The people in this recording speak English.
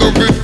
the beat.